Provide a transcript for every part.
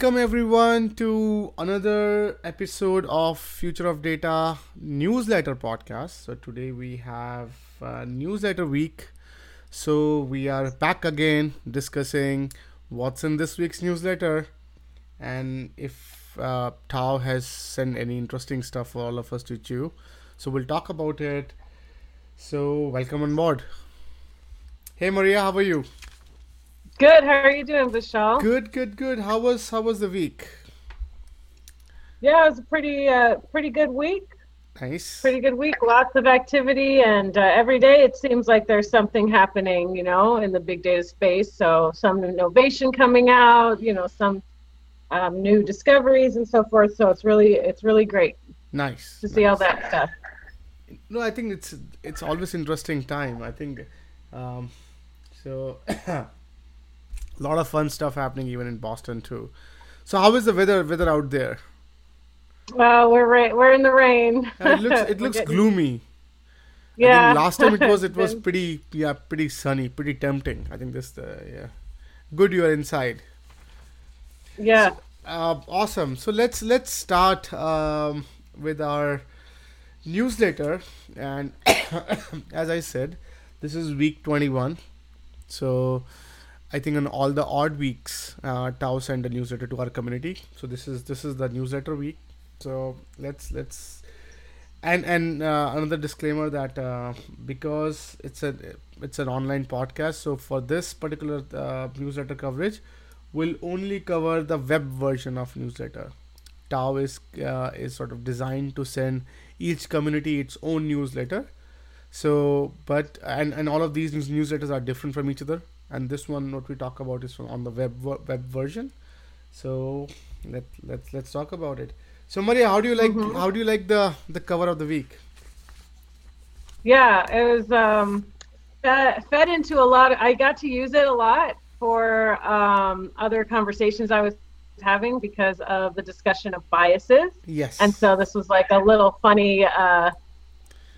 Welcome everyone to another episode of Future of Data newsletter podcast. So, today we have newsletter week. So, we are back again discussing what's in this week's newsletter and if uh, Tao has sent any interesting stuff for all of us to chew. So, we'll talk about it. So, welcome on board. Hey, Maria, how are you? Good. How are you doing, Vishal? Good, good, good. How was how was the week? Yeah, it was a pretty uh, pretty good week. Nice. Pretty good week. Lots of activity, and uh, every day it seems like there's something happening. You know, in the big data space. So some innovation coming out. You know, some um, new discoveries and so forth. So it's really it's really great. Nice. To see nice. all that stuff. No, I think it's it's always interesting time. I think um, so. a lot of fun stuff happening even in Boston too. So how is the weather weather out there? Well, we're ra- we're in the rain. It looks it looks getting... gloomy. Yeah. last time it was it was pretty yeah pretty sunny pretty tempting. I think this uh, yeah good you're inside. Yeah. So, uh, awesome. So let's let's start um, with our newsletter and as I said, this is week twenty one. So I think on all the odd weeks, uh, Tao send a newsletter to our community. So this is this is the newsletter week. So let's let's and and uh, another disclaimer that uh, because it's a it's an online podcast, so for this particular uh, newsletter coverage, we'll only cover the web version of newsletter. Tao is uh, is sort of designed to send each community its own newsletter. So, but and and all of these news- newsletters are different from each other and this one what we talk about is from on the web web version. So let let's let's talk about it. So maria how do you like mm-hmm. how do you like the the cover of the week? Yeah it was um fed, fed into a lot of, i got to use it a lot for um, other conversations i was having because of the discussion of biases. Yes. And so this was like a little funny uh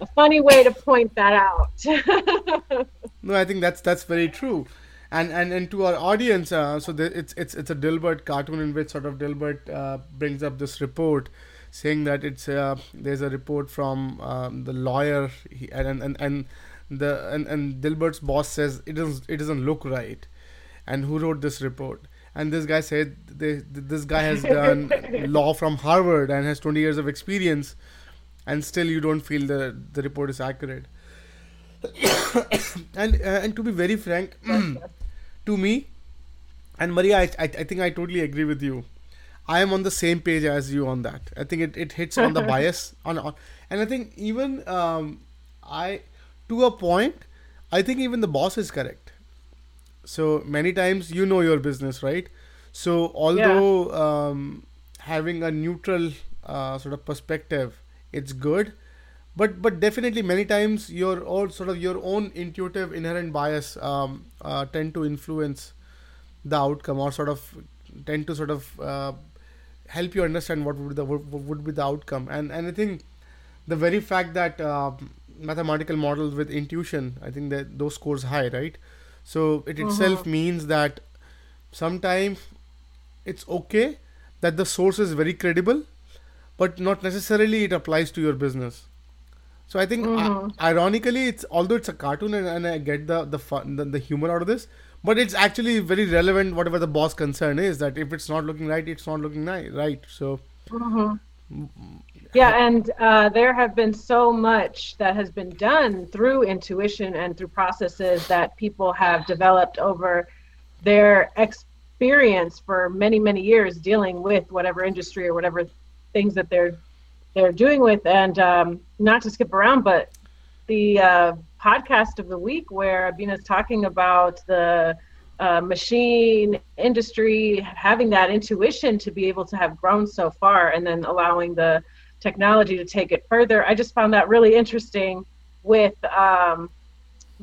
a funny way to point that out. No i think that's that's very true and and, and to our audience, uh, so the, it's it's it's a Dilbert cartoon in which sort of Dilbert uh, brings up this report, saying that it's uh, there's a report from um, the lawyer he, and and and the and, and Dilbert's boss says it doesn't it doesn't look right, and who wrote this report? And this guy said they, this guy has done law from Harvard and has 20 years of experience, and still you don't feel the the report is accurate. and uh, and to be very frank to me. And maria I, I, I think i totally agree with you. I am on the same page as you on that. I think it, it hits on the bias on, on and i think even um, i to a point i think even the boss is correct. So many times you know your business right? So although yeah. um, having a neutral uh, sort of perspective it's good but but definitely many times your own sort of your own intuitive inherent bias um, uh, tend to influence the outcome or sort of tend to sort of uh, help you understand what would be the would, would be the outcome. And and I think the very fact that uh, mathematical models with intuition I think that those scores high right? So it itself uh-huh. means that sometimes it's okay that the source is very credible but not necessarily it applies to your business so I think, mm-hmm. uh, ironically, it's although it's a cartoon and, and I get the the fun, the, the humor out of this, but it's actually very relevant. Whatever the boss concern is, that if it's not looking right, it's not looking right. So. Mm-hmm. Yeah, and uh, there have been so much that has been done through intuition and through processes that people have developed over their experience for many, many years dealing with whatever industry or whatever things that they're they're doing with, and um, not to skip around, but the uh, podcast of the week where Abina's talking about the uh, machine industry having that intuition to be able to have grown so far, and then allowing the technology to take it further. I just found that really interesting with um,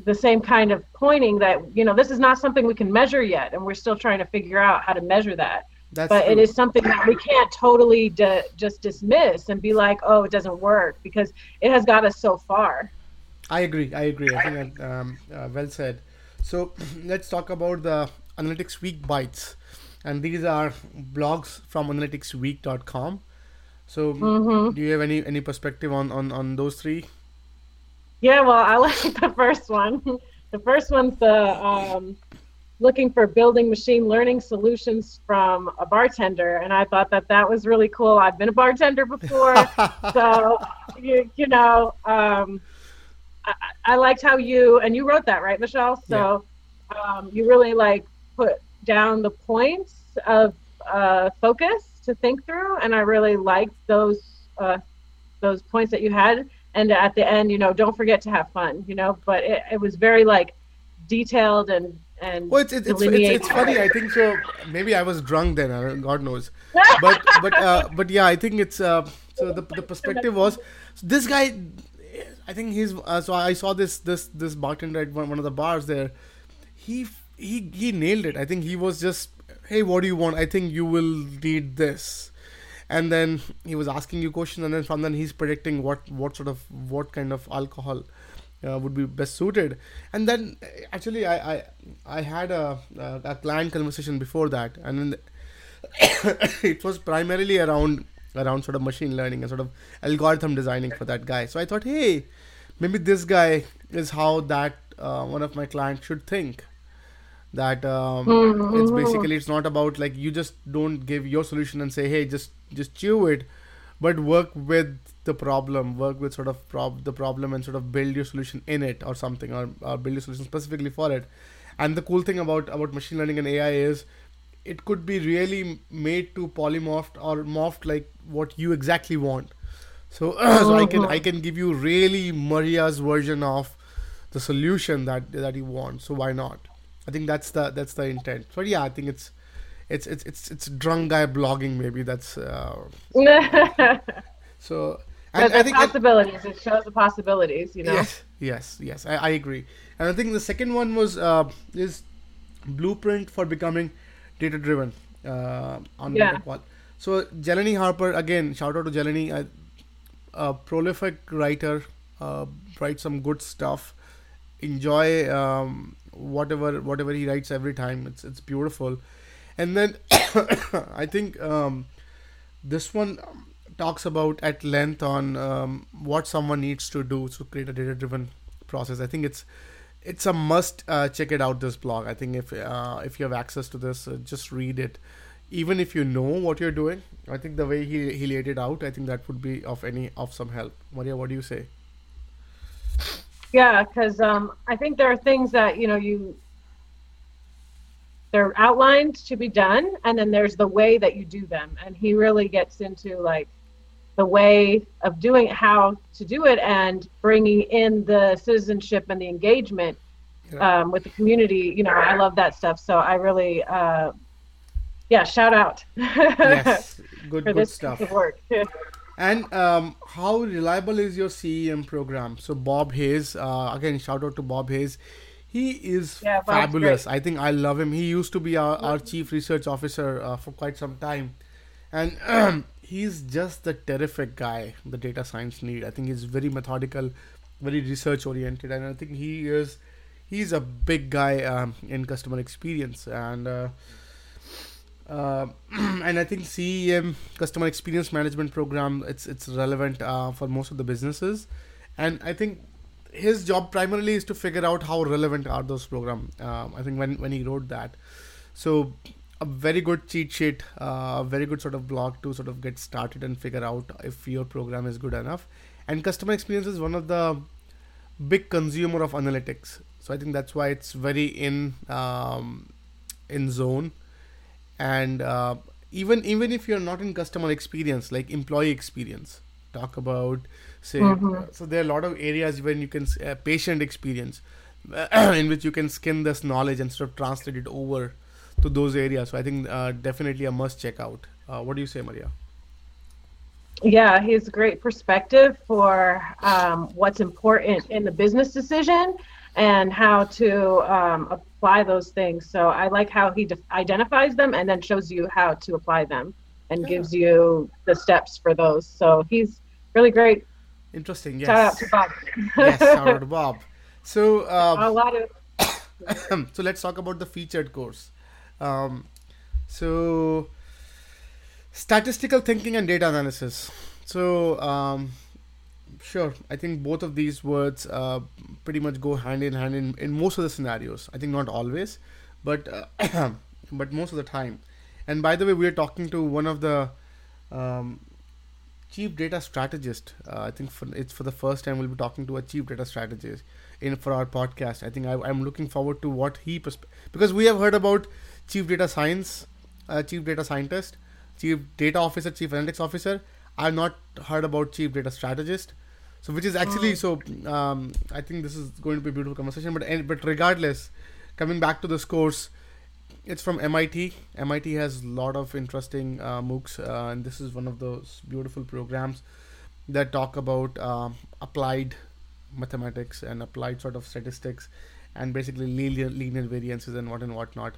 the same kind of pointing that you know this is not something we can measure yet, and we're still trying to figure out how to measure that. That's but true. it is something that we can't totally d- just dismiss and be like, oh, it doesn't work because it has got us so far. I agree. I agree. I think that, um, uh, well said. So let's talk about the analytics week bites. and these are blogs from analyticsweek.com. So, Mhm. do you have any any perspective on on on those three? Yeah, well, I like the first one. The first one's the um, looking for building machine learning solutions from a bartender, and I thought that that was really cool. I've been a bartender before, so you you know, um, I, I liked how you and you wrote that right, Vishal. So um, you really like put down the points of uh, focus to think through, and I really liked those uh, those points that you had. And at the end, you know, don't forget to have fun, you know. But it, it was very like detailed and and Well, it's it's, it's, it's, it's funny. I think so. Maybe I was drunk then. God knows. But but uh, but yeah, I think it's uh, so the the perspective was so this guy. I think he's uh, so I saw this this this bartender at one, one of the bars there. He he he nailed it. I think he was just hey, what do you want? I think you will need this. And then he was asking you questions, and then from then he's predicting what what sort of what kind of alcohol uh, would be best suited. And then actually, I I, I had a, a a client conversation before that, and then it was primarily around around sort of machine learning and sort of algorithm designing for that guy. So I thought, hey, maybe this guy is how that uh, one of my clients should think. That um, it's basically it's not about like you just don't give your solution and say, hey, just just chew it, but work with the problem, work with sort of prob- the problem and sort of build your solution in it or something, or, or build your solution specifically for it. And the cool thing about about machine learning and AI is it could be really made to polymorphed or morphed like what you exactly want. So, so I can I can give you really Maria's version of the solution that that you want. So why not? I think that's the that's the intent. So yeah, I think it's it's it's it's it's drunk guy blogging maybe that's uh, so. There's I think possibilities. It shows the possibilities, you know. Yes, yes, yes. I, I agree. And I think the second one was uh, is blueprint for becoming data driven uh, on Yeah. So Jelani Harper again. Shout out to Jelani, a, a prolific writer. Uh, writes some good stuff. Enjoy um, whatever whatever he writes every time. It's it's beautiful. And then I think um, this one talks about at length on um, what someone needs to do to create a data driven process. I think it's it's a must uh, check it out this blog. I think if uh, if you have access to this, uh, just read it. Even if you know what you're doing, I think the way he, he laid it out, I think that would be of any of some help. Maria, what do you say? Yeah, because um, I think there are things that you know you they're outlined to be done, and then there's the way that you do them, and he really gets into like the way of doing how to do it, and bringing in the citizenship and the engagement Yeah. um, with the community. You know, I love that stuff. So I really, uh, yeah, shout out Yes, good for good this stuff. work. And um, how reliable is your CEM program? So Bob Hayes, uh, again, shout out to Bob Hayes. He is Yeah, fabulous. I think I love him. He used to be our, our chief research officer uh, for quite some time, and he's just the terrific guy the data science need. I think he's very methodical, very research oriented, and I think he is he's a big guy um, in customer experience and. Uh, uh, and I think CEM customer experience management program it's it's relevant uh, for most of the businesses, and I think his job primarily is to figure out how relevant are those program. Um, I think when when he wrote that, so a very good cheat sheet, uh, a very good sort of blog to sort of get started and figure out if your program is good enough. And customer experience is one of the big consumer of analytics, so I think that's why it's very in um, in zone and uh, even even if you're not in customer experience like employee experience talk about say Mhm. so there are a lot of areas when you can uh, patient experience in which you can skin this knowledge and sort of translate it over to those areas so i think uh, definitely a must check out uh, what do you say maria Yeah, he has a great perspective for um, what's important in the business decision and how to um, apply those things. So I like how he def- identifies them and then shows you how to apply them and Yeah. gives you the steps for those. So he's really great. interesting Shout out to Bob. yes shout out to bob so uh, a lot of so let's talk about the featured course um, So, statistical thinking and data analysis. So, um, sure, I think both of these words uh, pretty much go hand in hand in, in most of the scenarios. I think not always, but uh, but most of the time. And by the way, we are talking to one of the um, chief data strategist. Uh, I think for, it's for the first time we'll be talking to a chief data strategist in for our podcast. I think I, am looking forward to what he persp- because we have heard about chief data science, uh, chief data scientist, chief data officer, chief analytics officer. I've not heard about chief data strategist. So which is actually oh. so. Um, I think this is going to be a beautiful conversation. But but regardless, coming back to this course, it's from MIT. MIT has a lot of interesting uh, MOOCs, uh, and this is one of those beautiful programs that talk about uh, applied mathematics and applied sort of statistics, and basically linear linear variances and what and what not.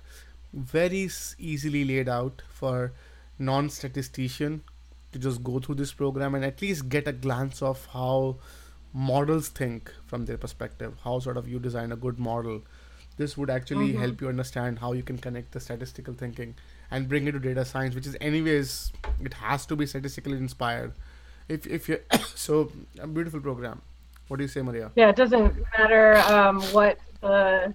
Very easily laid out for non-statistician to just go through this program and at least get a glance of how models think from their perspective, how sort of you design a good model. This would actually mm-hmm. help you understand how you can connect the statistical thinking and bring it to data science, which is anyways it has to be statistically inspired. If if you so a beautiful program. What do you say, Maria? Yeah, it doesn't matter um, what the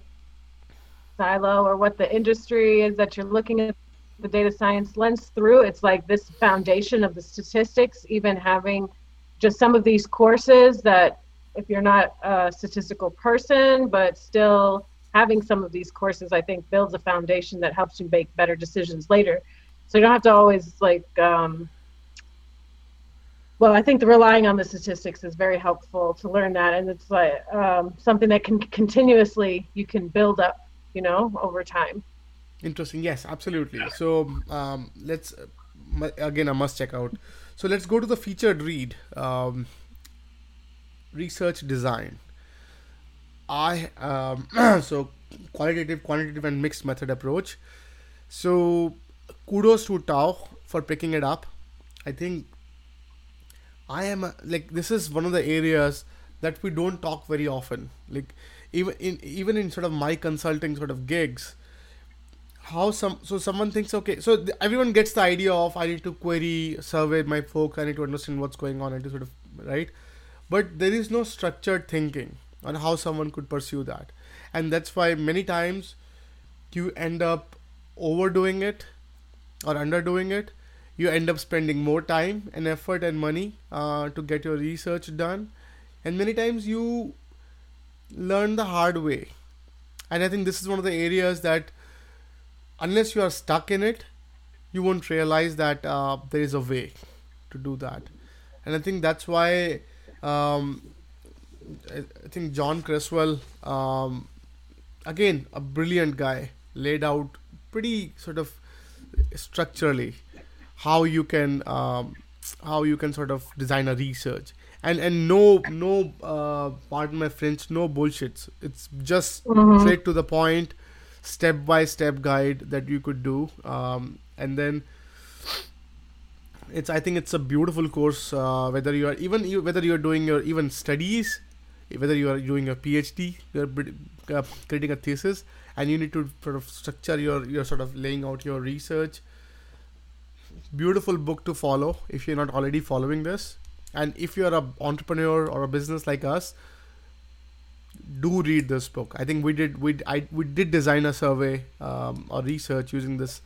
silo or what the industry is that you're looking at the data science lens through. It's like this foundation of the statistics, even having just some of these courses that if you're not a statistical person, but still having some of these courses, I think builds a foundation that helps you make better decisions later. So you don't have to always like, um, well, I think the relying on the statistics is very helpful to learn that. And it's like um, something that can continuously, you can build up, you know, over time. Interesting. Yes, absolutely. So um, let's again, I must check out. So let's go to the featured read. Um, research design. I um, so qualitative, quantitative, and mixed method approach. So kudos to Tao for picking it up. I think I am like this is one of the areas that we don't talk very often. Like even in even in sort of my consulting sort of gigs, how some so someone thinks okay so th- everyone gets the idea of i need to query survey my folks i need to understand what's going on and to sort of right? But there is no structured thinking on how someone could pursue that. And that's why many times you end up overdoing it or underdoing it. You end up spending more time and effort and money uh, to get your research done. And many times you learn the hard way and i think this is one of the areas that unless you are stuck in it, you won't realize that uh, there is a way to do that. And I think that's why um, I, think John Creswell, um, again, a brilliant guy, laid out pretty sort of structurally how you can um, how you can sort of design a research and and no no uh, pardon my French, no bullshits. It's just mm-hmm. straight to the point step by step guide that you could do um, and then it's i think it's a beautiful course uh, whether you are even you, whether you're doing your even studies whether you are doing a phd you're uh, creating a thesis and you need to sort of structure your your sort of laying out your research beautiful book to follow if you're not already following this and if you're an entrepreneur or a business like us do read this book. I think we did we I we did design a survey um, or research using this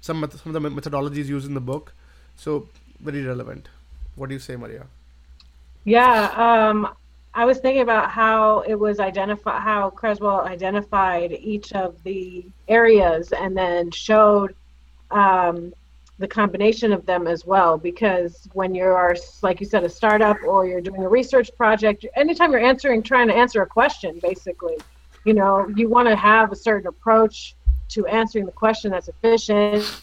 some some of the methodologies used in the book, so very relevant. What do you say, Maria? Yeah, um, I was thinking about how it was identified, how Creswell identified each of the areas and then showed um, the combination of them as well because when you are like you said a startup or you're doing a research project anytime you're answering trying to answer a question basically you know you want to have a certain approach to answering the question that's efficient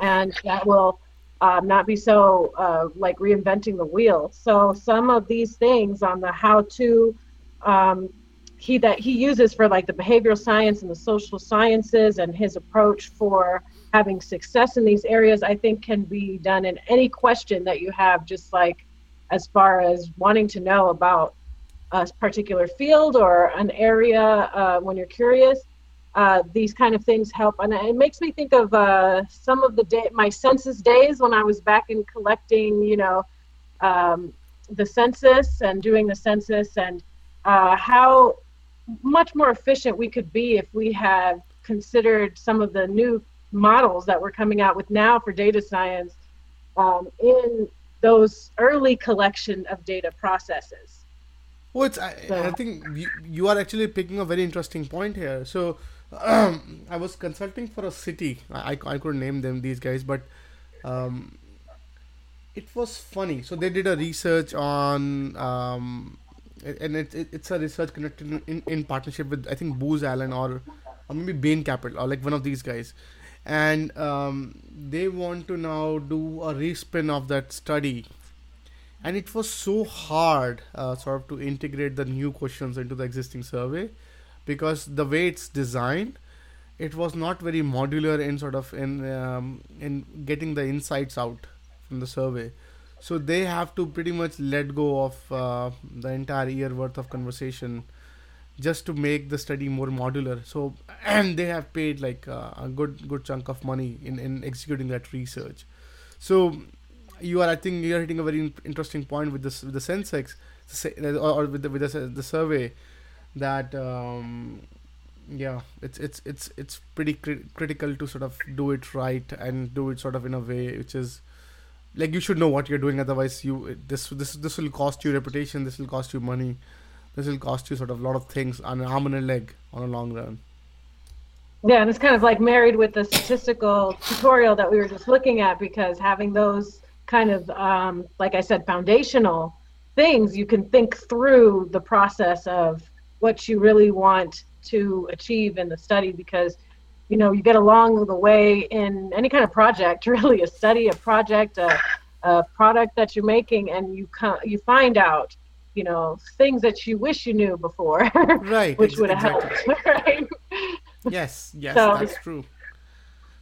and that will um, not be so uh, like reinventing the wheel. So some of these things on the how to um, he that he uses for like the behavioral science and the social sciences and his approach for having success in these areas, I think can be done in any question that you have, just like as far as wanting to know about a particular field or an area uh, when you're curious. uh, these kind of things help. And it makes me think of uh, some of the day, my census days when I was back in collecting, you know, um, the census and doing the census and uh, how much more efficient we could be if we had considered some of the new models that we're coming out with now for data science um, in those early collection of data processes. Well, it's, I, so. I think you, you, are actually picking a very interesting point here. So, um, I was consulting for a city. I, I couldn't name them, these guys, but um, it was funny. So, they did a research on, um, and it, it, it's a research connected in, in partnership with, I think, Booz Allen or, or maybe Bain Capital or like one of these guys and um, they want to now do a respin of that study. And it was so hard uh, sort of to integrate the new questions into the existing survey because the way it's designed it was not very modular in sort of in um, in getting the insights out from the survey. So they have to pretty much let go of uh, the entire year worth of conversation just to make the study more modular. So and they have paid like uh, a good good chunk of money in in executing that research. So you are I think you are hitting a very interesting point with this with the census or with the with the, the survey that um, yeah it's it's it's it's pretty cri- critical to sort of do it right and do it sort of in a way which is like you should know what you're doing otherwise you this this this will cost you reputation this will cost you money this will cost you sort of a lot of things on an arm and a leg on a long run. Yeah, and it's kind of like married with the statistical tutorial that we were just looking at because having those kind of, um, like I said, foundational things, you can think through the process of what you really want to achieve in the study because you know you get along the way in any kind of project really a study a project a, a product that you're making and you come you find out you know things that you wish you knew before right which would have exactly. helped right? Yes yes so, that's true.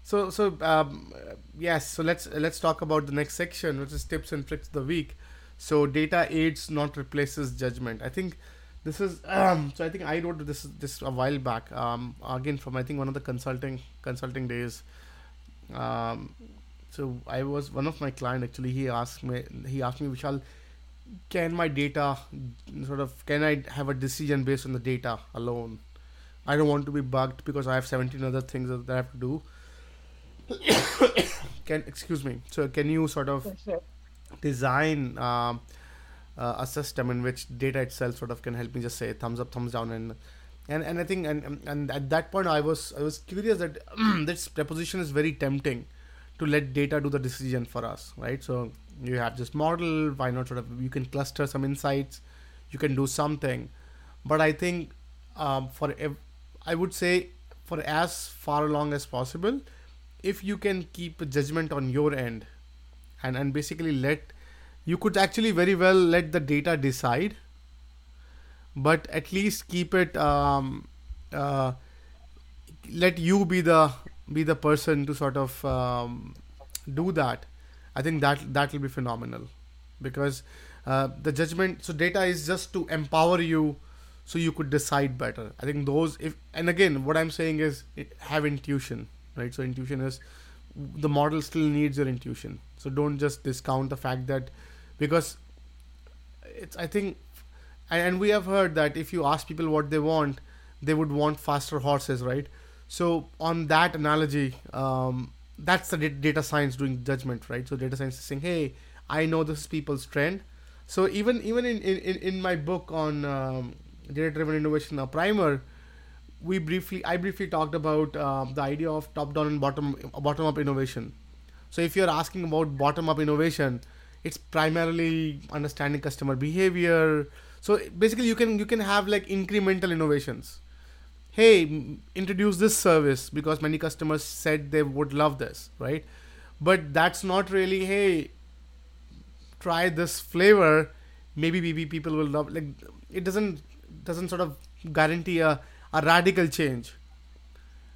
So so um, yes so let's let's talk about the next section which is tips and tricks of the week. So data aids not replaces judgment. I think this is um, so i think i wrote this this a while back. Um, again from i think one of the consulting consulting days. Um, so i was one of my client actually he asked me he asked me vishal can my data sort of can I have a decision based on the data alone? I don't want to be bugged because I have 17 other things that I have to do. can excuse me. So can you sort of sure. design um, uh, a system in which data itself sort of can help me just say thumbs up, thumbs down, and and and I think and and at that point I was I was curious that this proposition is very tempting to let data do the decision for us, right? So you have this model why not sort of you can cluster some insights you can do something. But i think um, for ev- i would say for as far along as possible if you can keep judgment on your end and and basically let you could actually very well let the data decide but at least keep it um, uh, let you be the be the person to sort of um, do that I think that that will be phenomenal because uh, the judgment. So data is just to empower you, so you could decide better. I think those if and again what I'm saying is have intuition, right? So intuition is the model still needs your intuition. So don't just discount the fact that because it's I think and we have heard that if you ask people what they want, they would want faster horses, right? So on that analogy, um, that's the data science doing judgment right? So data science is saying hey i know this is people's trend. So even even in in, in my book on um, data driven innovation a primer we briefly i briefly talked about uh, the idea of top down and bottom bottom up innovation. So if you're asking about bottom up innovation it's primarily understanding customer behavior. So basically you can you can have like incremental innovations hey introduce this service because many customers said they would love this right? But that's not really hey try this flavor. Maybe maybe people will love like it doesn't doesn't sort of guarantee a, a radical change.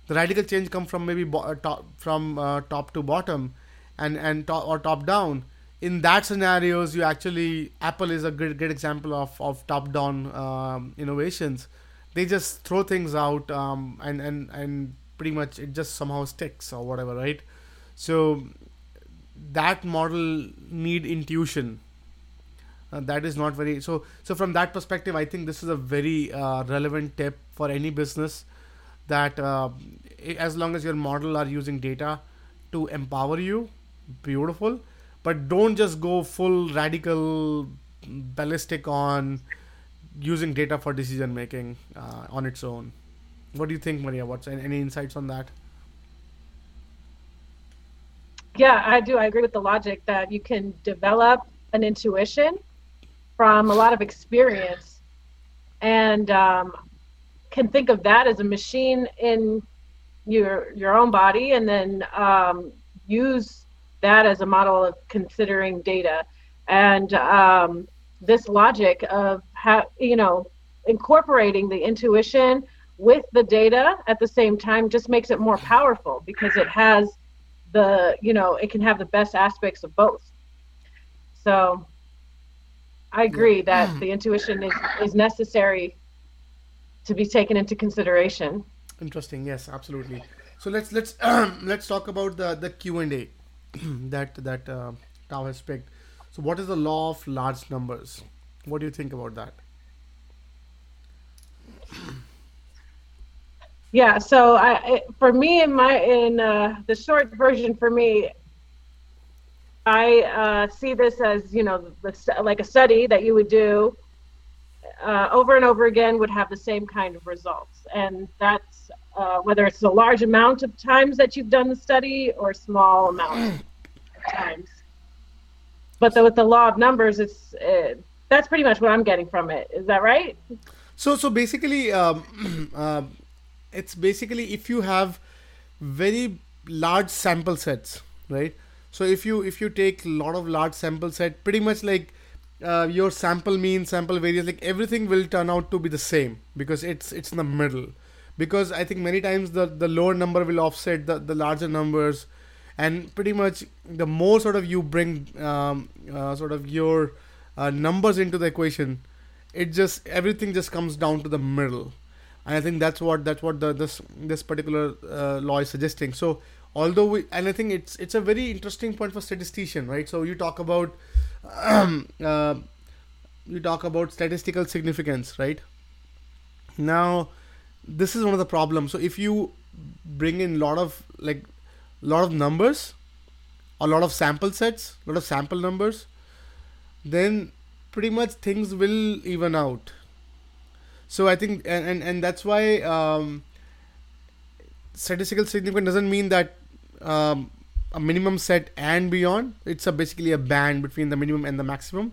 The radical change come from maybe bo- uh, top from uh, top to bottom and and to- or top down. In that scenarios you actually apple is a great great example of of top down um, innovations they just throw things out um, and and and pretty much it just somehow sticks or whatever right? So that model need intuition. Uh, that is not very so so from that perspective i think this is a very uh, relevant tip for any business that uh, as long as your model are using data to empower you beautiful but don't just go full radical ballistic on using data for decision making uh, on its own. What do you think maria? What's any insights on that? Yeah i do. I agree with the logic that you can develop an intuition from a lot of experience and um, can think of that as a machine in your your own body and then um, use that as a model of considering data. And um, this logic of how you know incorporating the intuition with the data at the same time just makes it more powerful because it has the you know it can have the best aspects of both. So i agree that the intuition is is necessary to be taken into consideration. Interesting. Yes absolutely. So let's let's let's talk about the the q&a that that uh, tao has picked. So what is the law of large numbers what do you think about that? Yeah so i for me in my in uh, the short version for me i uh, see this as you know like a study that you would do uh, over and over again would have the same kind of results. And that's uh, whether it's a large amount of times that you've done the study or small amount of times. But the, with the law of numbers it's that's pretty much what i'm getting from it. Is that right? So so basically um, uh, it's basically if you have very large sample sets right? So if you if you take a lot of large sample set pretty much like uh, your sample mean sample variance like everything will turn out to be the same because it's it's in the middle. Because i think many times the the lower number will offset the the larger numbers and pretty much the more sort of you bring um, uh, sort of your uh, numbers into the equation it just everything just comes down to the middle and I think that's what that's what the this this particular uh, law is suggesting. So although we and I think it's it's a very interesting point for statistician, right? So you talk about uh, you talk about statistical significance, right? Now this is one of the problems. So if you bring in lot of like lot of numbers, a lot of sample sets, lot of sample numbers, then pretty much things will even out so I think, and and, and that's why um, statistical significance doesn't mean that um, a minimum set and beyond. It's a basically a band between the minimum and the maximum.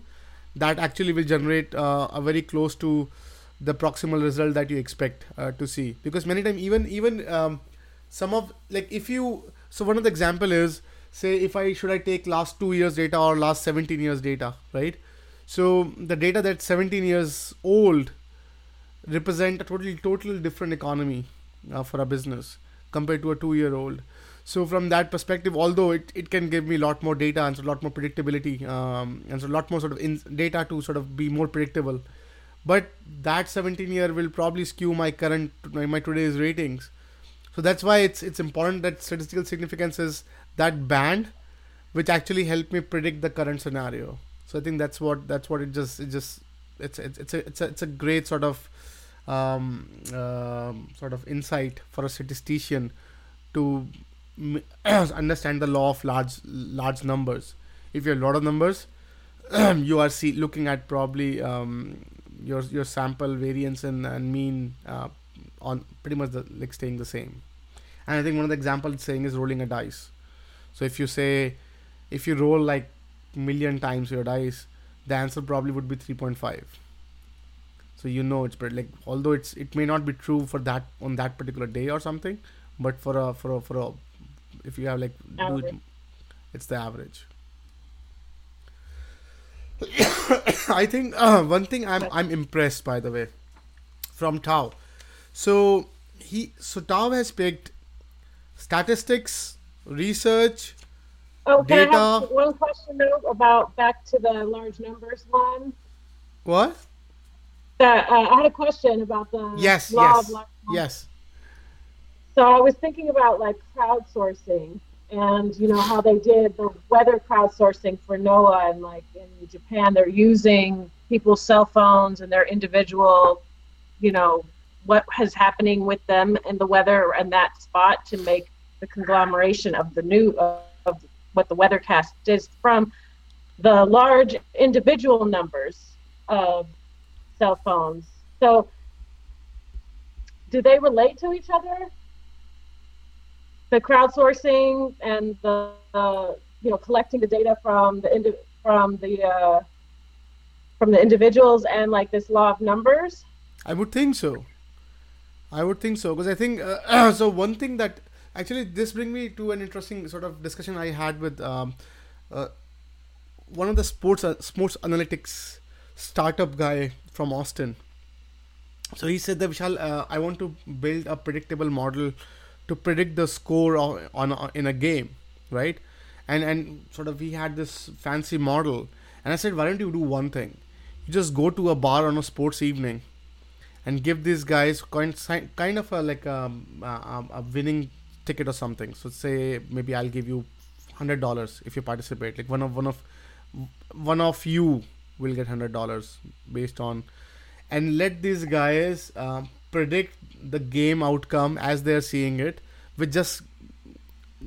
That actually will generate uh, a very close to the proximal result that you expect uh, to see. Because many times, even even um, some of like if you so one of the example is say if I should I take last two years data or last 17 years data, right? So the data that's 17 years old represent a totally totally different economy uh, for a business compared to a two year old so from that perspective although it, it can give me a lot more data and so a lot more predictability um, and so a lot more sort of in data to sort of be more predictable but that 17 year will probably skew my current my, my today's ratings so that's why it's it's important that statistical significance is that band which actually helped me predict the current scenario so i think that's what that's what it just it just it's it's it's a it's a, it's a great sort of um, uh, sort of insight for a statistician to understand the law of large large numbers. If you have a lot of numbers, you are see looking at probably um, your your sample variance and, and mean uh, on pretty much the, like staying the same. And I think one of the examples saying is rolling a dice. So if you say if you roll like million times your dice, the answer probably would be 3.5 so you know it's pretty like although it's it may not be true for that on that particular day or something but for a for a for a if you have like it, it's the average. I think uh, one thing i'm i'm impressed by the way from tao. So he so tao has picked statistics research Oh, can data. I have one question though about back to the large numbers one? What? that uh, I had a question about the yes, yes, yes. So I was thinking about like crowdsourcing and you know how they did the weather crowdsourcing for NOAA and like in Japan they're using people's cell phones and their individual, you know, what is happening with them and the weather and that spot to make the conglomeration of the new of, of what the weathercast is from the large individual numbers of cell phones. So do they relate to each other? The crowdsourcing and the uh, you know collecting the data from the indi- from the uh, from the individuals and like this law of numbers. I would think so. I would think so because I think uh, so. One thing that actually this brings me to an interesting sort of discussion I had with um, uh, one of the sports uh, sports analytics startup guy from Austin. So he said that Vishal, uh, I want to build a predictable model to predict the score on, on in a game, right? And and sort of we had this fancy model, and I said, why don't you do one thing? You just go to a bar on a sports evening, and give these guys kind kind of a like a, a, a winning ticket or something. So say maybe I'll give you hundred dollars if you participate. Like one of one of one of you will get hundred dollars based on, and let these guys uh, predict the game outcome as they're seeing it with just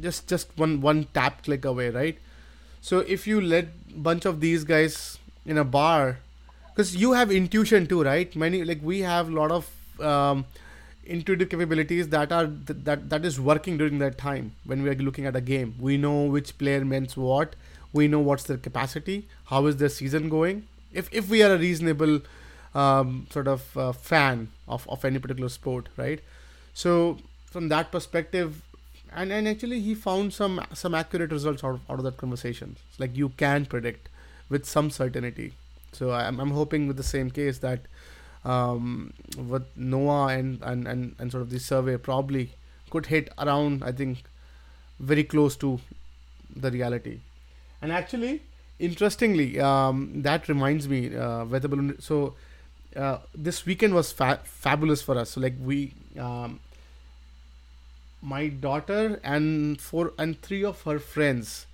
just just one one tap click away, right? So if you let bunch of these guys in a bar, because you have intuition too, right? Many like we have a lot of um, intuitive capabilities that are th- that that is working during that time when we are looking at a game. We know which player means what we know what's their capacity, how is their season going. If if we are a reasonable um, sort of uh, fan of, of any particular sport, right? So from that perspective, and, and actually he found some some accurate results out of, out of that conversation. It's like you can predict with some certainty. So I'm, I'm hoping with the same case that um, with NOAA and, and, and, and sort of this survey probably could hit around I think very close to the reality. And actually, interestingly, um, that reminds me, uh, weather balloon. So uh, this weekend was fa- fabulous for us. So like we, um, my daughter and four and three of her friends,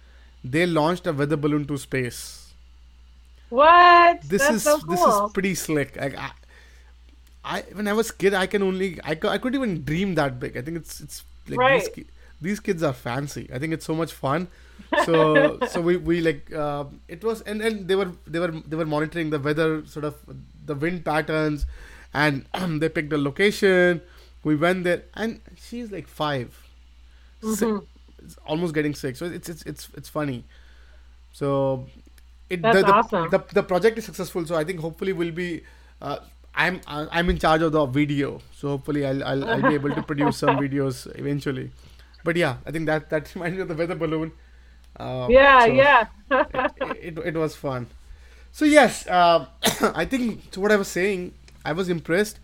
they launched a weather balloon to space. What? This That's is so cool. this is pretty slick. I, I when I was kid, I can only I, I couldn't even dream that big. I think it's it's like Right. these, these kids are fancy. I think it's so much fun. So so we, we like uh, it was and, and they were they were they were monitoring the weather sort of the wind patterns and they picked a location. We went there and she's like 5 Si- Mhm. it's almost getting sick. So it's it's it's it's funny. So it That's the, the, awesome. the the project is successful. So I think hopefully we'll be. Uh, I'm uh, I'm in charge of the video, so hopefully I'll, I'll I'll be able to produce some videos eventually. But yeah, I think that that reminds me of the weather balloon. Uh, yeah, so yeah. it, it, it was fun. So yes, uh, I think so what I was saying, I was impressed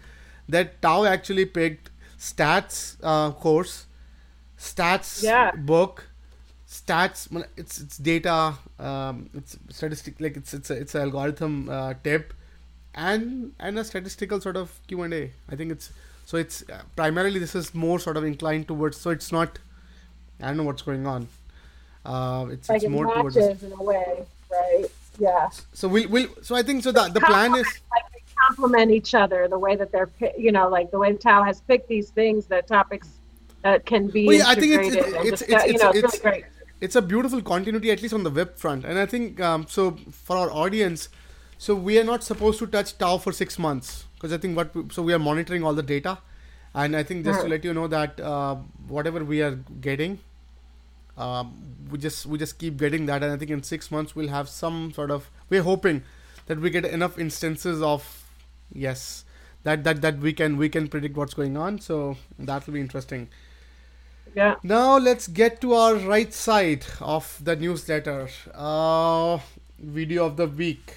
that Tao actually picked stats uh, course, stats Yeah. book, stats. It's it's data. Um, it's statistic like it's it's a, it's an algorithm uh, tip, and and a statistical sort of Q and A. I think it's so it's uh, primarily this is more sort of inclined towards. So it's not. I don't know what's going on. Uh, it's like it's it more towards. in a way, right? Yeah. So we'll we'll. So I think so. The the plan is. like they complement each other the way that they're you know like the way Tao has picked these things the topics that can be Well, yeah, I think it's- it's- it's- discuss- it's- you know it's, it's- really great it's a beautiful continuity at least on the web front and i think um, so for our audience so we are not supposed to touch tau for six months because i think what we, so we are monitoring all the data and i think just to Mhm. let you know that uh, whatever we are getting um, we just we just keep getting that and i think in six months we'll have some sort of we're hoping that we get enough instances of yes that that that we can we can predict what's going on so that will be interesting yeah now let's get to our right side of the newsletter. Uh, video of the week.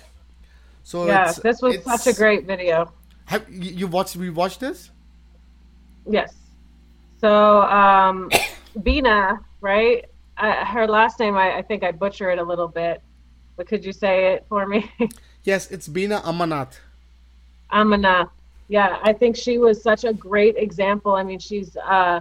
So yeah this was such a great video Have you watched? We watched this. yes so um Beena right I, her last name I, I think I butcher it a little bit but could you say it for me Yes, it's Beena Ammanath. Amina. Yeah, I think she was such a great example. I mean, she's uh,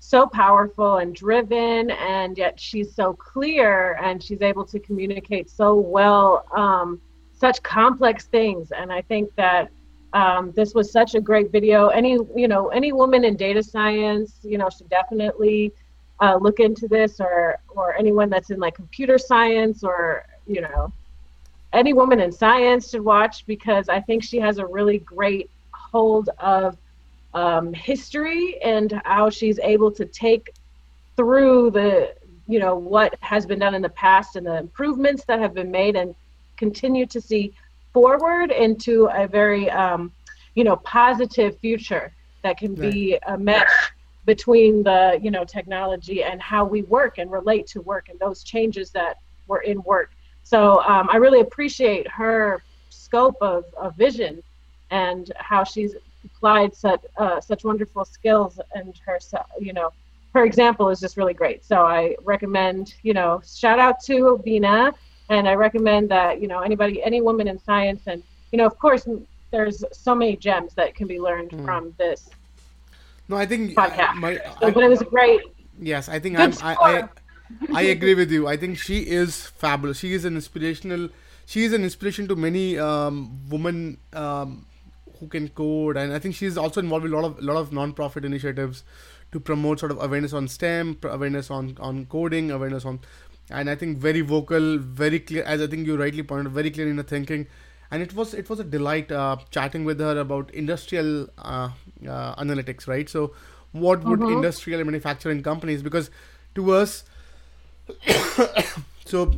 so powerful and driven, and yet she's so clear, and she's able to communicate so well um, such complex things. And I think that um, this was such a great video. Any you know any woman in data science, you know, should definitely uh, look into this, or or anyone that's in like computer science, or you know, any woman in science should watch because I think she has a really great hold of um, history and how she's able to take through the you know what has been done in the past and the improvements that have been made and continue to see forward into a very um, you know positive future that can be a mesh between the you know technology and how we work and relate to work and those changes that were in work. So um, i really appreciate her scope of, of vision and how she's applied such uh, such wonderful skills and her you know her example is just really great. So i recommend you know shout out to Beena and i recommend that you know anybody any woman in science and you know of course there's so many gems that can be learned mm. from this no i think podcast. My, so, but it was great yes i think I'm, I, I I agree with you. I think she is fabulous. She is an inspirational. She is an inspiration to many um, women um, who can code, and I think she's also involved with a lot of a lot of non-profit initiatives to promote sort of awareness on STEM, awareness on on coding, awareness on, and I think very vocal, very clear. As I think you rightly pointed, very clear in her thinking, and it was it was a delight uh, chatting with her about industrial uh, uh, analytics, right? So, what would mm-hmm. industrial and manufacturing companies because to us, so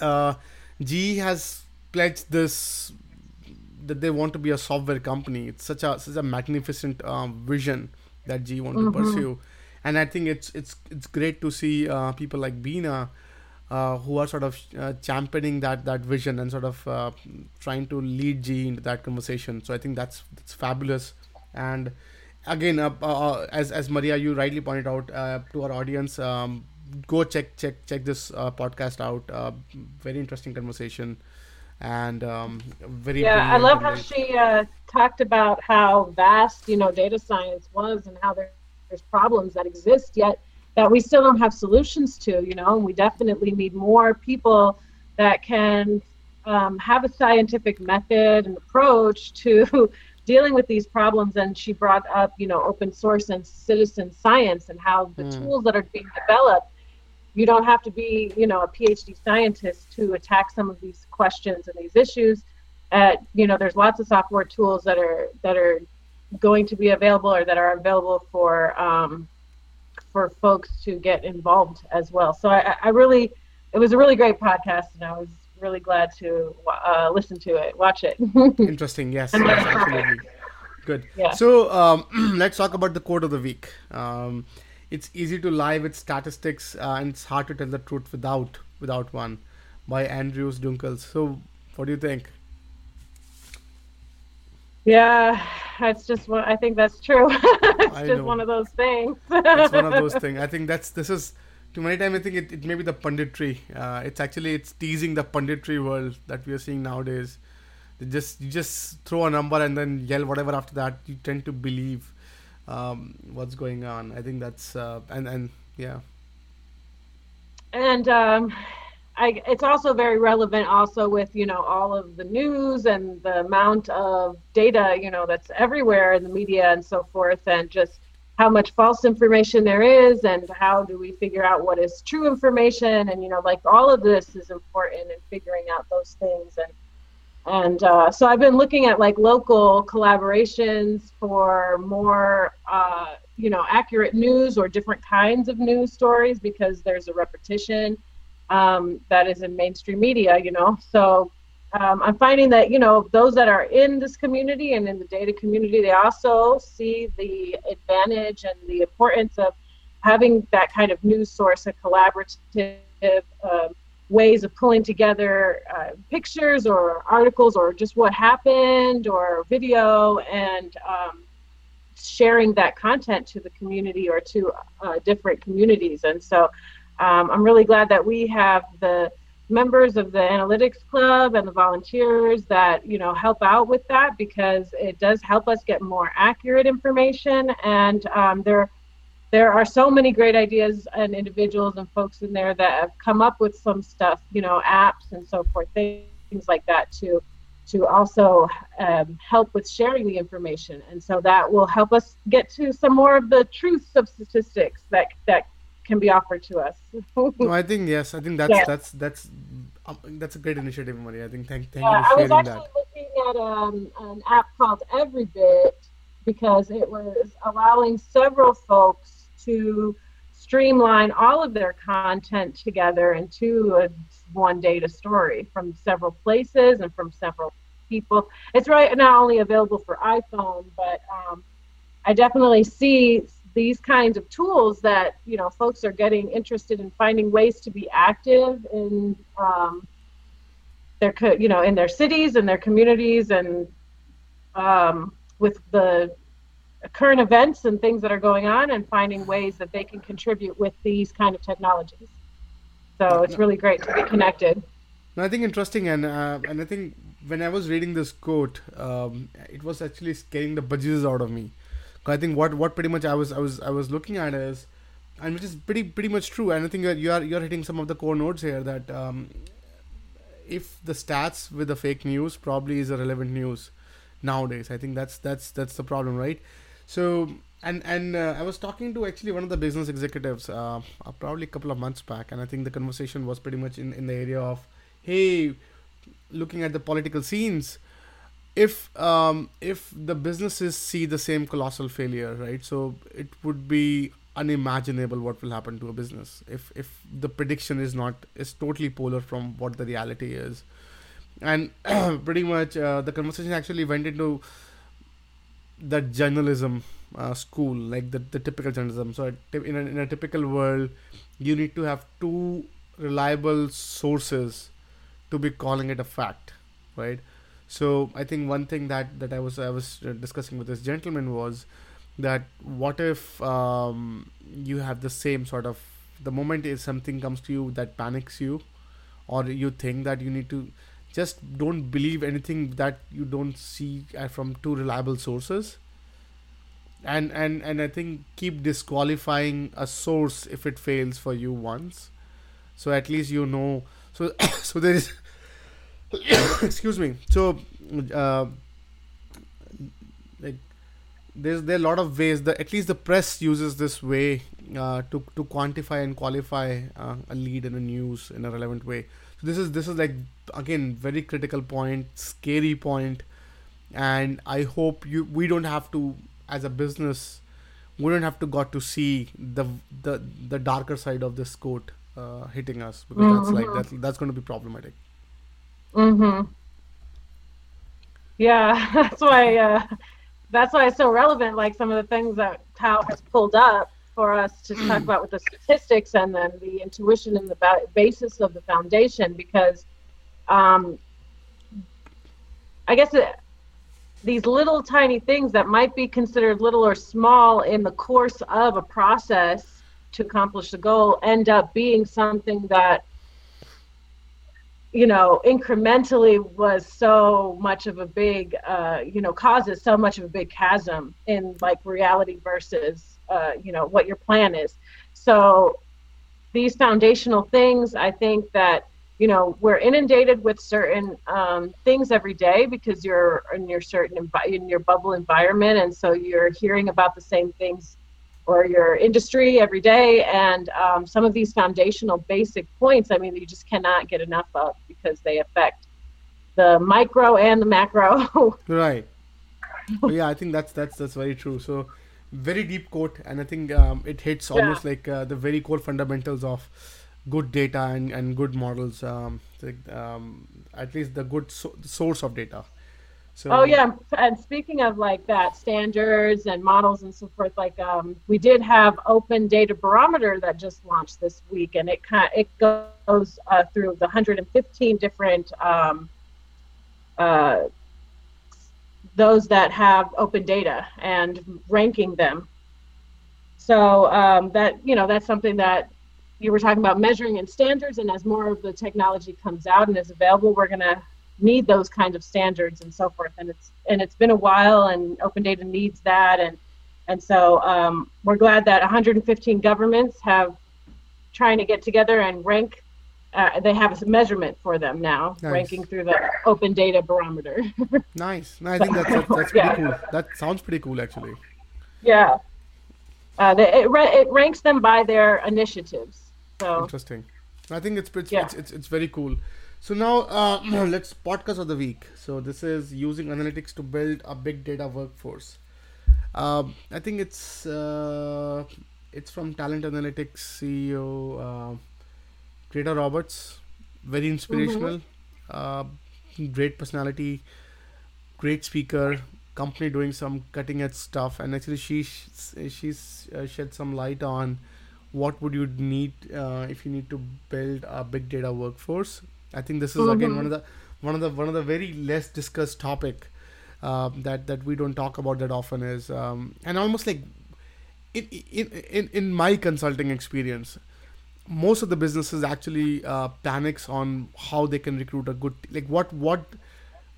uh, GE has pledged this that they want to be a software company. It's such a such a magnificent um, vision that GE want mm-hmm. to pursue, and I think it's it's it's great to see uh, people like Beena. Uh, who are sort of uh, championing that that vision and sort of uh, trying to lead G into that conversation. So I think that's that's fabulous. And again, uh, uh, as as Maria you rightly pointed out to our audience, um, go check check check this podcast out. very interesting conversation and um, very yeah i love how she uh, talked about how vast you know data science was and how there, there's problems that exist yet that we still don't have solutions to you know and we definitely need more people that can um, have a scientific method and approach to dealing with these problems and she brought up you know open source and citizen science and how the mm. tools that are being developed you don't have to be, you know, a PhD scientist to attack some of these questions and these issues. At, you know, there's lots of software tools that are that are going to be available or that are available for um, for folks to get involved as well. So I, I really, it was a really great podcast, and I was really glad to uh, listen to it, watch it. Interesting. Yes, yes absolutely. Good. Yeah. So um, let's talk about the quote of the week. Um, it's easy to lie with statistics uh, and it's hard to tell the truth without without one by Andrejs Dunkels. So what do you think? Yeah, it's just what I think that's true. it's I just know. one of those things. it's one of those things. I think that's this is too many times I think it, it may be the punditry. Uh, it's actually it's teasing the punditry world that we are seeing nowadays. They just you just throw a number and then yell whatever after that. You tend to believe um, what's going on. I think that's uh, and and yeah. And um, I, it's also very relevant also with you know all of the news and the amount of data you know that's everywhere in the media and so forth and just how much false information there is and how do we figure out what is true information and you know like all of this is important in figuring out those things and and uh, so I've been looking at like local collaborations for more, uh, you know, accurate news or different kinds of news stories because there's a repetition um, that is in mainstream media, you know. So um, I'm finding that you know those that are in this community and in the data community, they also see the advantage and the importance of having that kind of news source, a collaborative. Um, ways of pulling together uh, pictures or articles or just what happened or video and um, sharing that content to the community or to uh, different communities. And so um, I'm really glad that we have the members of the analytics club and the volunteers that you know help out with that because it does help us get more accurate information. And um, there there are so many great ideas and individuals and folks in there that have come up with some stuff you know apps and so forth things like that to to also um, help with sharing the information. And so that will help us get to some more of the truths of statistics that that can be offered to us. no, I think yes. I think that's that's that's um, that's a great initiative, Maria. I think thank thank yeah, you for sharing that. I was actually that. looking at um, an app called Everybit because it was allowing several folks to streamline all of their content together into a one data story from several places and from several people. It's right not only available for iPhone, but um, I definitely see these kinds of tools that you know folks are getting interested in finding ways to be active in um, their you know in their cities and their communities and um, with the current events and things that are going on and finding ways that they can contribute with these kind of technologies. So it's really great to be connected. No, i think interesting and uh, and i think when i was reading this quote um, it was actually scaring the budgies out of me I think what what pretty much I was I was I was looking at is, and which is pretty pretty much true. And I think you're you're, you're hitting some of the core nodes here that um, if the stats with the fake news probably is a relevant news nowadays. I think that's that's that's the problem, right? So and and uh, I was talking to actually one of the business executives uh, uh, probably a couple of months back, and I think the conversation was pretty much in in the area of, hey, looking at the political scenes if um, if the businesses see the same colossal failure, right? So it would be unimaginable what will happen to a business if if the prediction is not is totally polar from what the reality is, and pretty much uh, the conversation actually went into the journalism uh, school, like the, the typical journalism. So in a, in a typical world, you need to have two reliable sources to be calling it a fact, right? So I think one thing that that I was I was discussing with this gentleman was that what if um, you have the same sort of the moment is something comes to you that panics you, or you think that you need to just don't believe anything that you don't see from two reliable sources. And and and i think keep disqualifying a source if it fails for you once. So at least you know. So so there is excuse me. So uh, like there's there are a lot of ways. That at least the press uses this way uh, to to quantify and qualify uh, a lead in a news in a relevant way. So this is this is like again very critical point scary point and i hope you we don't have to as a business we don't have to got to see the the the darker side of this quote uh, hitting us because mm-hmm. that's like that's that's going to be problematic Mhm. Yeah, that's why uh, that's why it's so relevant. Like some of the things that Tao has pulled up for us to talk about with the statistics and then the intuition and the ba- basis of the foundation, because um, I guess it, these little tiny things that might be considered little or small in the course of a process to accomplish the goal end up being something that you know, incrementally was so much of a big, uh, you know, causes so much of a big chasm in like reality versus, uh, you know, what your plan is. So these foundational things, I think that, you know, we're inundated with certain um, things every day because you're in your certain envi- in your bubble environment, and so you're hearing about the same things or your industry every day. And um, some of these foundational basic points, I mean, you just cannot get enough of because they affect the micro and the macro. right. yeah, I think that's that's that's very true. So very deep quote, and I think um, it hits almost like uh, the very core fundamentals of good data and, and good models. Um, like, um, at least the good so- source of data. So, oh yeah, and speaking of like that standards and models and so forth, like um, we did have Open Data Barometer that just launched this week, and it kind it goes uh, through the 115 different um, uh, those that have open data and ranking them. So um, that you know that's something that you were talking about measuring and standards, and as more of the technology comes out and is available, we're to need those kinds of standards and so forth. And it's and it's been a while, and open data needs that, and and so um, we're glad that 115 governments have trying to get together and rank. Uh, they have a measurement for them now, nice. ranking through the Open Data Barometer. nice. No, I think that's, that's, that's pretty yeah. cool. That sounds pretty cool, actually. Yeah. Uh, they, it, it ranks them by their initiatives. So interesting. I think it's it's, yeah. it's, it's, it's very cool. So now uh, let's podcast of the week. So this is using analytics to build a big data workforce. Uh, I think it's uh, it's from Talent Analytics CEO uh, Greta Roberts. Very inspirational. Mm-hmm. great personality. Great speaker. Company doing some cutting edge stuff, and actually she she's uh, shed some light on what would you need uh, if you need to build a big data workforce. I think this is mm-hmm. again one of the one of the one of the very less discussed topic uh, that that we don't talk about that often is um, and almost like in, in in in my consulting experience most of the businesses actually uh, panics on how they can recruit a good like what what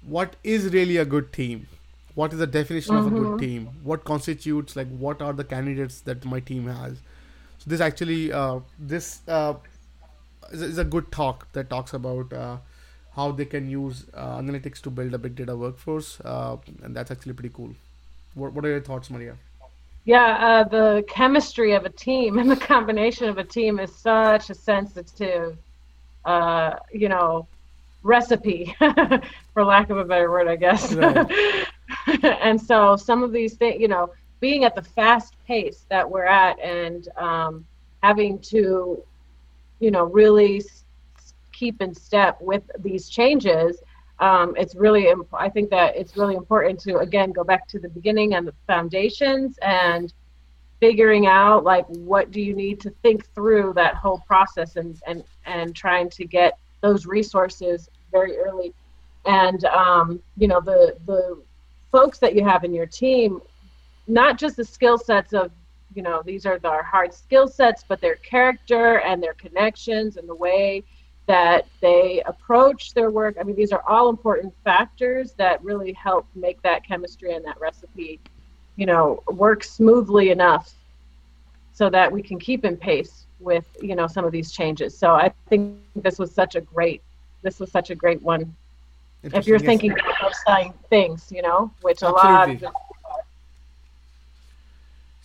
what is really a good team what is the definition mm-hmm. of a good mm-hmm. team what constitutes like what are the candidates that my team has so this actually uh, this uh, is, is, a good talk that talks about uh, how they can use uh, analytics to build a big data workforce, uh, and that's actually pretty cool. What, what are your thoughts, Maria? Yeah, uh, the chemistry of a team and the combination of a team is such a sensitive, uh, you know, recipe, for lack of a better word, I guess. Right. and so some of these things, you know, being at the fast pace that we're at and um, having to, you know, really keep in step with these changes, um, it's really imp- I think that it's really important to again go back to the beginning and the foundations and figuring out like what do you need to think through that whole process and and and trying to get those resources very early. And um, you know the the folks that you have in your team not just the skill sets of you know these are the hard skill sets but their character and their connections and the way that they approach their work. I mean, these are all important factors that really help make that chemistry and that recipe, you know, work smoothly enough so that we can keep in pace with, you know, some of these changes. So I think this was such a great, this was such a great one. If you're thinking of those things, you know, which Absolutely. a lot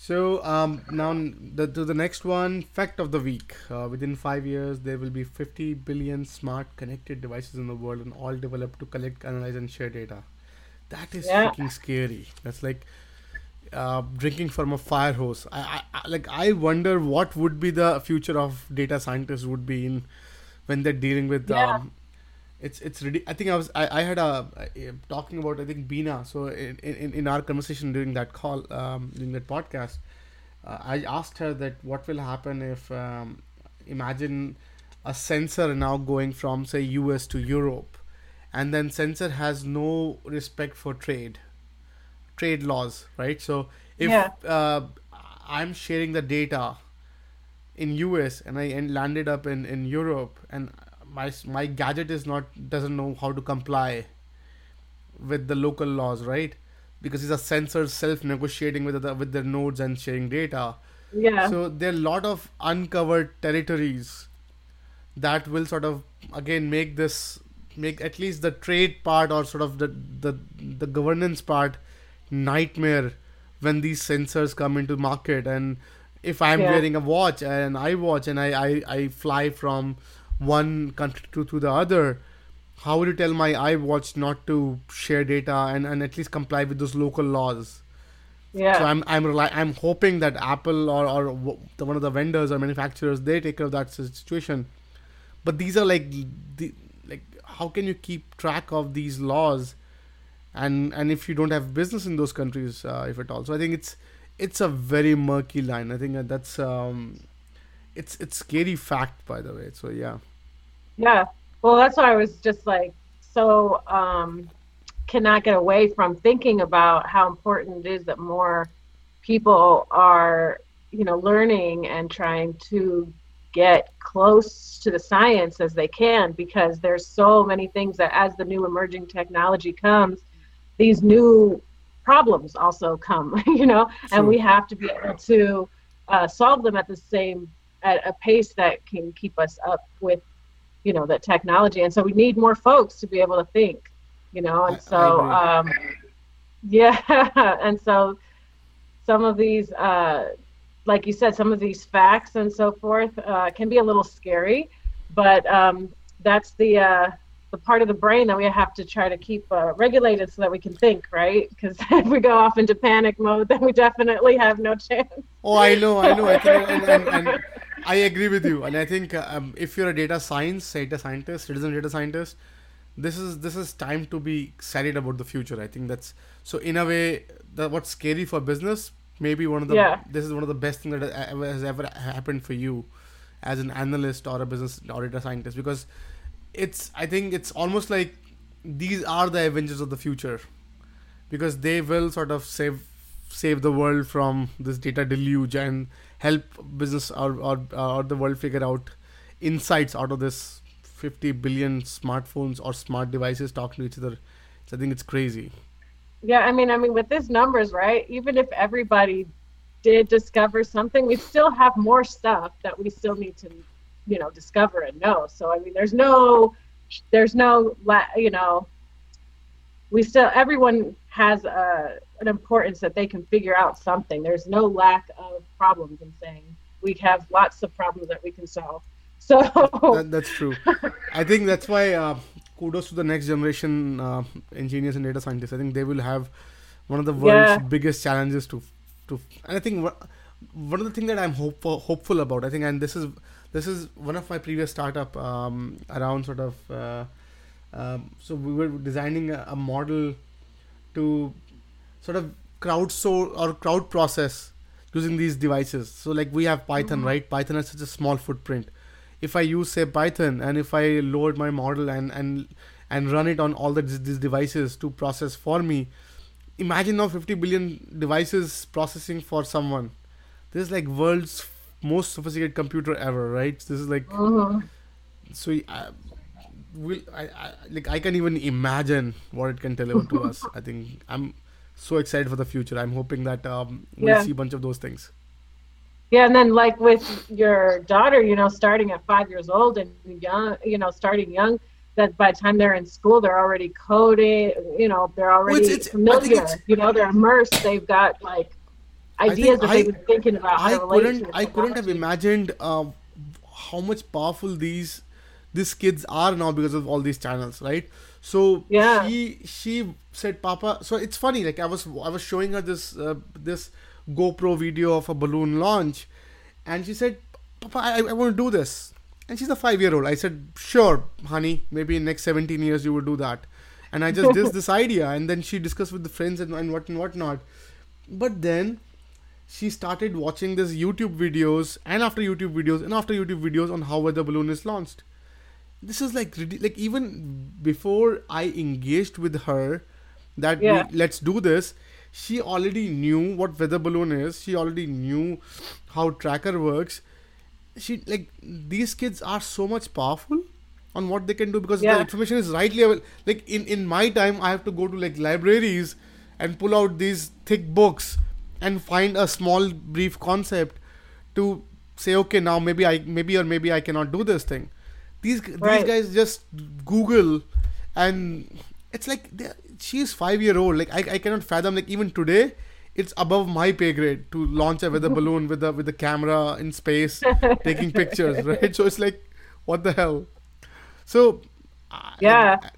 so um, now the, to the next one, fact of the week. Uh, within five years, there will be 50 billion smart connected devices in the world, and all developed to collect, analyze, and share data. That is yeah. freaking scary. That's like uh, drinking from a fire hose. I, I, I, like I wonder what would be the future of data scientists would be in when they're dealing with yeah. um, it's it's really i think i was i, I had a, a, talking about i think Beena so in, in in our conversation during that call um during that podcast uh, i asked her that what will happen if um, imagine a sensor now going from say us to europe and then sensor has no respect for trade trade laws right so if yeah. uh, i'm sharing the data in us and i and landed up in in europe and my my gadget is not doesn't know how to comply with the local laws, right? Because these are sensors self-negotiating with the, with their nodes and sharing data. Yeah. So there are a lot of uncovered territories that will sort of again make this make at least the trade part or sort of the the the governance part nightmare when these sensors come into market and if i'm yeah. wearing a watch and i watch and I, I i fly from one country to, to the other how would you tell my iWatch not to share data and, and at least comply with those local laws? Yeah. So I'm I'm rely- I'm hoping that Apple or or the, one of the vendors or manufacturers they take care of that situation. But these are like the like how can you keep track of these laws, and and if you don't have business in those countries, uh, if at all. So I think it's it's a very murky line. I think that's um, it's it's scary fact by the way. So yeah. Yeah. Well, that's why I was just like so um, cannot get away from thinking about how important it is that more people are, you know, learning and trying to get close to the science as they can because there's so many things that as the new emerging technology comes these new problems also come you know and we have to be able to uh, solve them at the same at a pace that can keep us up with you know that technology and so we need more folks to be able to think you know and so um, yeah and so some of these uh, like you said some of these facts and so forth uh, can be a little scary but um, that's the uh, the part of the brain that we have to try to keep uh, regulated so that we can think, right? Because if we go off into panic mode, then we definitely have no chance. Oh, I know, I know. I think, and, and, and I agree with you. And I think um, if you're a data science, data scientist, citizen data scientist, this is this is time to be excited about the future. I think that's so. In a way, what's scary for business, maybe one of the yeah. this is one of the best things that has ever happened for you as an analyst or a business or data scientist because it's I think it's almost like these are the Avengers of the future because they will sort of save save the world from this data deluge and help business or or, uh, or the world figure out insights out of this 50 billion smartphones or smart devices talking to each other. So I think it's crazy. Yeah, I mean, I mean, with these numbers, right? Even if everybody did discover something, we still have more stuff that we still need to you know discover and know so i mean there's no there's no you know we still everyone has a, an importance that they can figure out something. There's no lack of problems in saying we have lots of problems that we can solve. So that, that's true. I think that's why uh, kudos to the next generation uh, engineers and data scientists. I think they will have one of the world's yeah. biggest challenges to to and i think one of the things that i'm hopeful hopeful about i think and this is this is one of my previous startup um, around sort of uh, um, so we were designing a, a, model to sort of crowdsource or crowd process using these devices so like we have python mm-hmm. right python has such a small footprint if i use say python and if i load my model and and and run it on all the, these devices to process for me imagine now 50 billion devices processing for someone this is like world's most sophisticated computer ever, right? This is like uh-huh. so. I, will I, I like I can even imagine what it can deliver to us. I think I'm so excited for the future. I'm hoping that um, we'll yeah. see a bunch of those things. Yeah, and then like with your daughter, you know, starting at five years old and young, you know, starting young, that by the time they're in school, they're already coding. You know, they're already well, it's, it's, familiar. You know, they're immersed. They've got like ideas that I, they were thinking about. I couldn't. I couldn't have imagined uh, how much powerful these these kids are now because of all these channels, right? So yeah. she she said, "Papa." So it's funny. Like I was I was showing her this uh, this GoPro video of a balloon launch, and she said, "Papa, I, I want to do this." And she's a five year old. I said, "Sure, honey. Maybe in next seventeen years you will do that." And I just did this idea, and then she discussed with the friends and, and what and whatnot. But then she started watching these YouTube videos and after YouTube videos and after YouTube videos on how weather balloon is launched. This is like like even before I engaged with her that yeah. we, let's do this. She already knew what weather balloon is. She already knew how tracker works. She like these kids are so much powerful on what they can do because yeah. the information is rightly available. Like in in my time, I have to go to like libraries and pull out these thick books and find a small brief concept to say okay now maybe i maybe or maybe i cannot do this thing these right. these guys just google and it's like she's five year old like I, I cannot fathom like even today it's above my pay grade to launch a weather balloon with the with the camera in space taking pictures right so it's like what the hell so yeah I,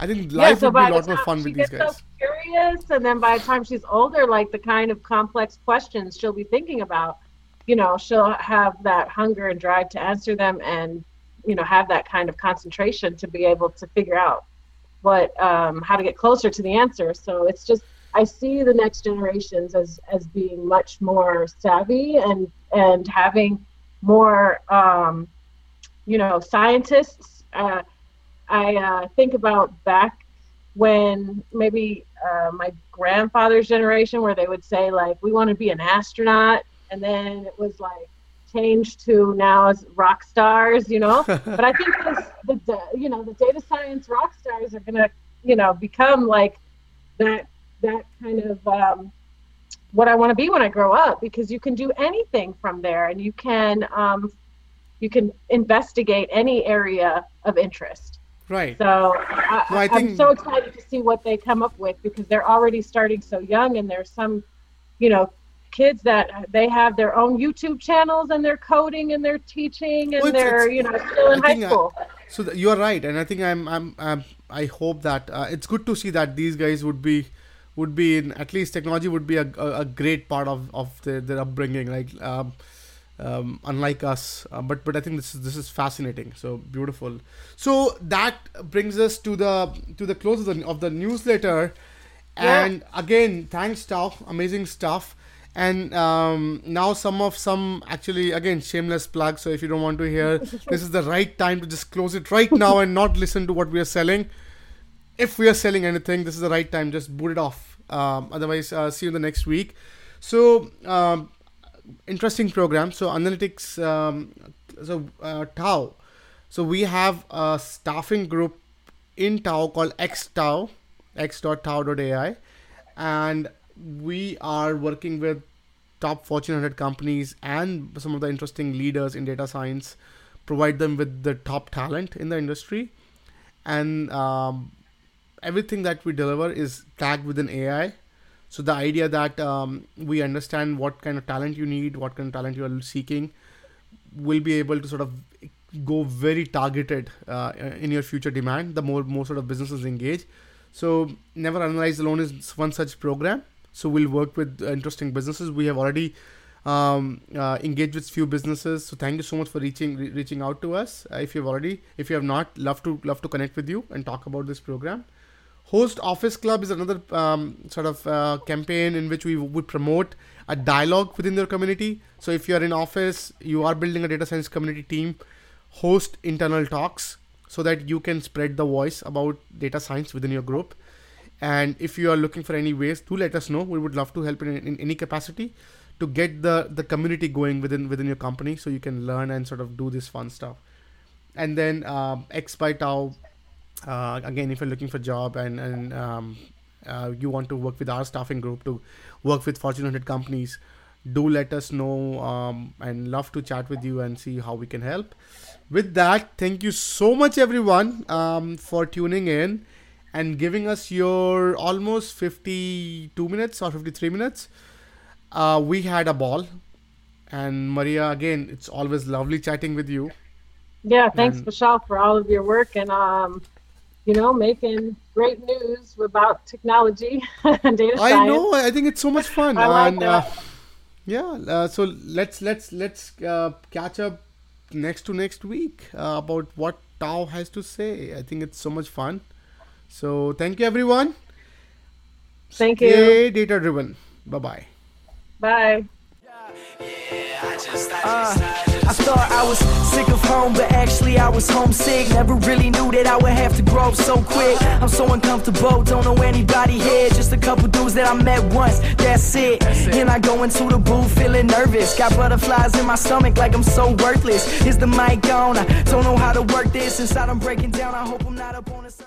I think life yeah, so would be a lot more fun with these guys. So curious, and then by the time she's older, like the kind of complex questions she'll be thinking about, you know, she'll have that hunger and drive to answer them, and you know, have that kind of concentration to be able to figure out what um, how to get closer to the answer. So it's just I see the next generations as as being much more savvy and and having more um, you know scientists. Uh, I uh, think about back when maybe uh, my grandfather's generation, where they would say like, "We want to be an astronaut," and then it was like changed to now as rock stars, you know. but I think this, the you know the data science rock stars are gonna you know become like that that kind of um, what I want to be when I grow up because you can do anything from there and you can um, you can investigate any area of interest. Right. So I, I think... I'm so excited to see what they come up with because they're already starting so young and there's some, you know, kids that they have their own YouTube channels and they're coding and they're teaching and well, they're it's, you know still in I high school. I, so you are right, and I think I'm I'm, I'm I hope that uh, it's good to see that these guys would be would be in at least technology would be a, a, a great part of of their, their upbringing like um, um, unlike us uh, but but I think this is this is fascinating so beautiful. So that brings us to the to the close of the, of the newsletter and again thanks stuff amazing stuff and um, now some of some actually again shameless plug so if you don't want to hear this is the right time to just close it right now and not listen to what we are selling if we are selling anything this is the right time just boot it off um, otherwise, uh, see you in the next week. So, um, interesting program. So, analytics, um, so uh, Tau. So, we have a staffing group in Tau called XTau, x.tau.ai. And we are working with top Fortune 100 companies and some of the interesting leaders in data science, provide them with the top talent in the industry. And um, everything that we deliver is tagged with an AI. So the idea that um, we understand what kind of talent you need, what kind of talent you are seeking, will be able to sort of go very targeted uh, in your future demand. The more more sort of businesses engage. So never analyze alone is one such program. So we'll work with interesting businesses. We have already um, uh, engaged with few businesses. So thank you so much for reaching re- reaching out to us. Uh, if you've already, if you have not, love to love to connect with you and talk about this program. Host Office Club is another um, sort of uh, campaign in which we would promote a dialogue within your community. So if you're in office, you are building a data science community team, host internal talks so that you can spread the voice about data science within your group. And if you are looking for any ways, do let us know. We would love to help in, in any capacity to get the the community going within within your company, so you can learn and sort of do this fun stuff. And then uh, X by Tau uh, again, if you're looking for job and and um, uh, you want to work with our staffing group to work with Fortune 100 companies, do let us know um, and love to chat with you and see how we can help. With that, thank you so much, everyone, um, for tuning in and giving us your almost 52 minutes or 53 minutes. Uh, we had a ball. And Maria, again, it's always lovely chatting with you. Yeah, thanks, and, Vishal, for all of your work. And um, you know, making great news about technology and data science. I know. I think it's so much fun. I like and, uh, yeah. Uh, so let's let's let's uh, catch up next to next week uh, about what Tau has to say. I think it's so much fun. So thank you, everyone. Thank you. Stay data driven. Bye-bye. Bye. Uh, I thought I was sick of home, but actually I was homesick. Never really knew that I would have to grow up so quick. I'm so uncomfortable, don't know anybody here. Just a couple dudes that I met once, that's it. And I go into the booth feeling nervous. Got butterflies in my stomach like I'm so worthless. Is the mic on? I don't know how to work this. Inside I'm breaking down, I hope I'm not up on a surface.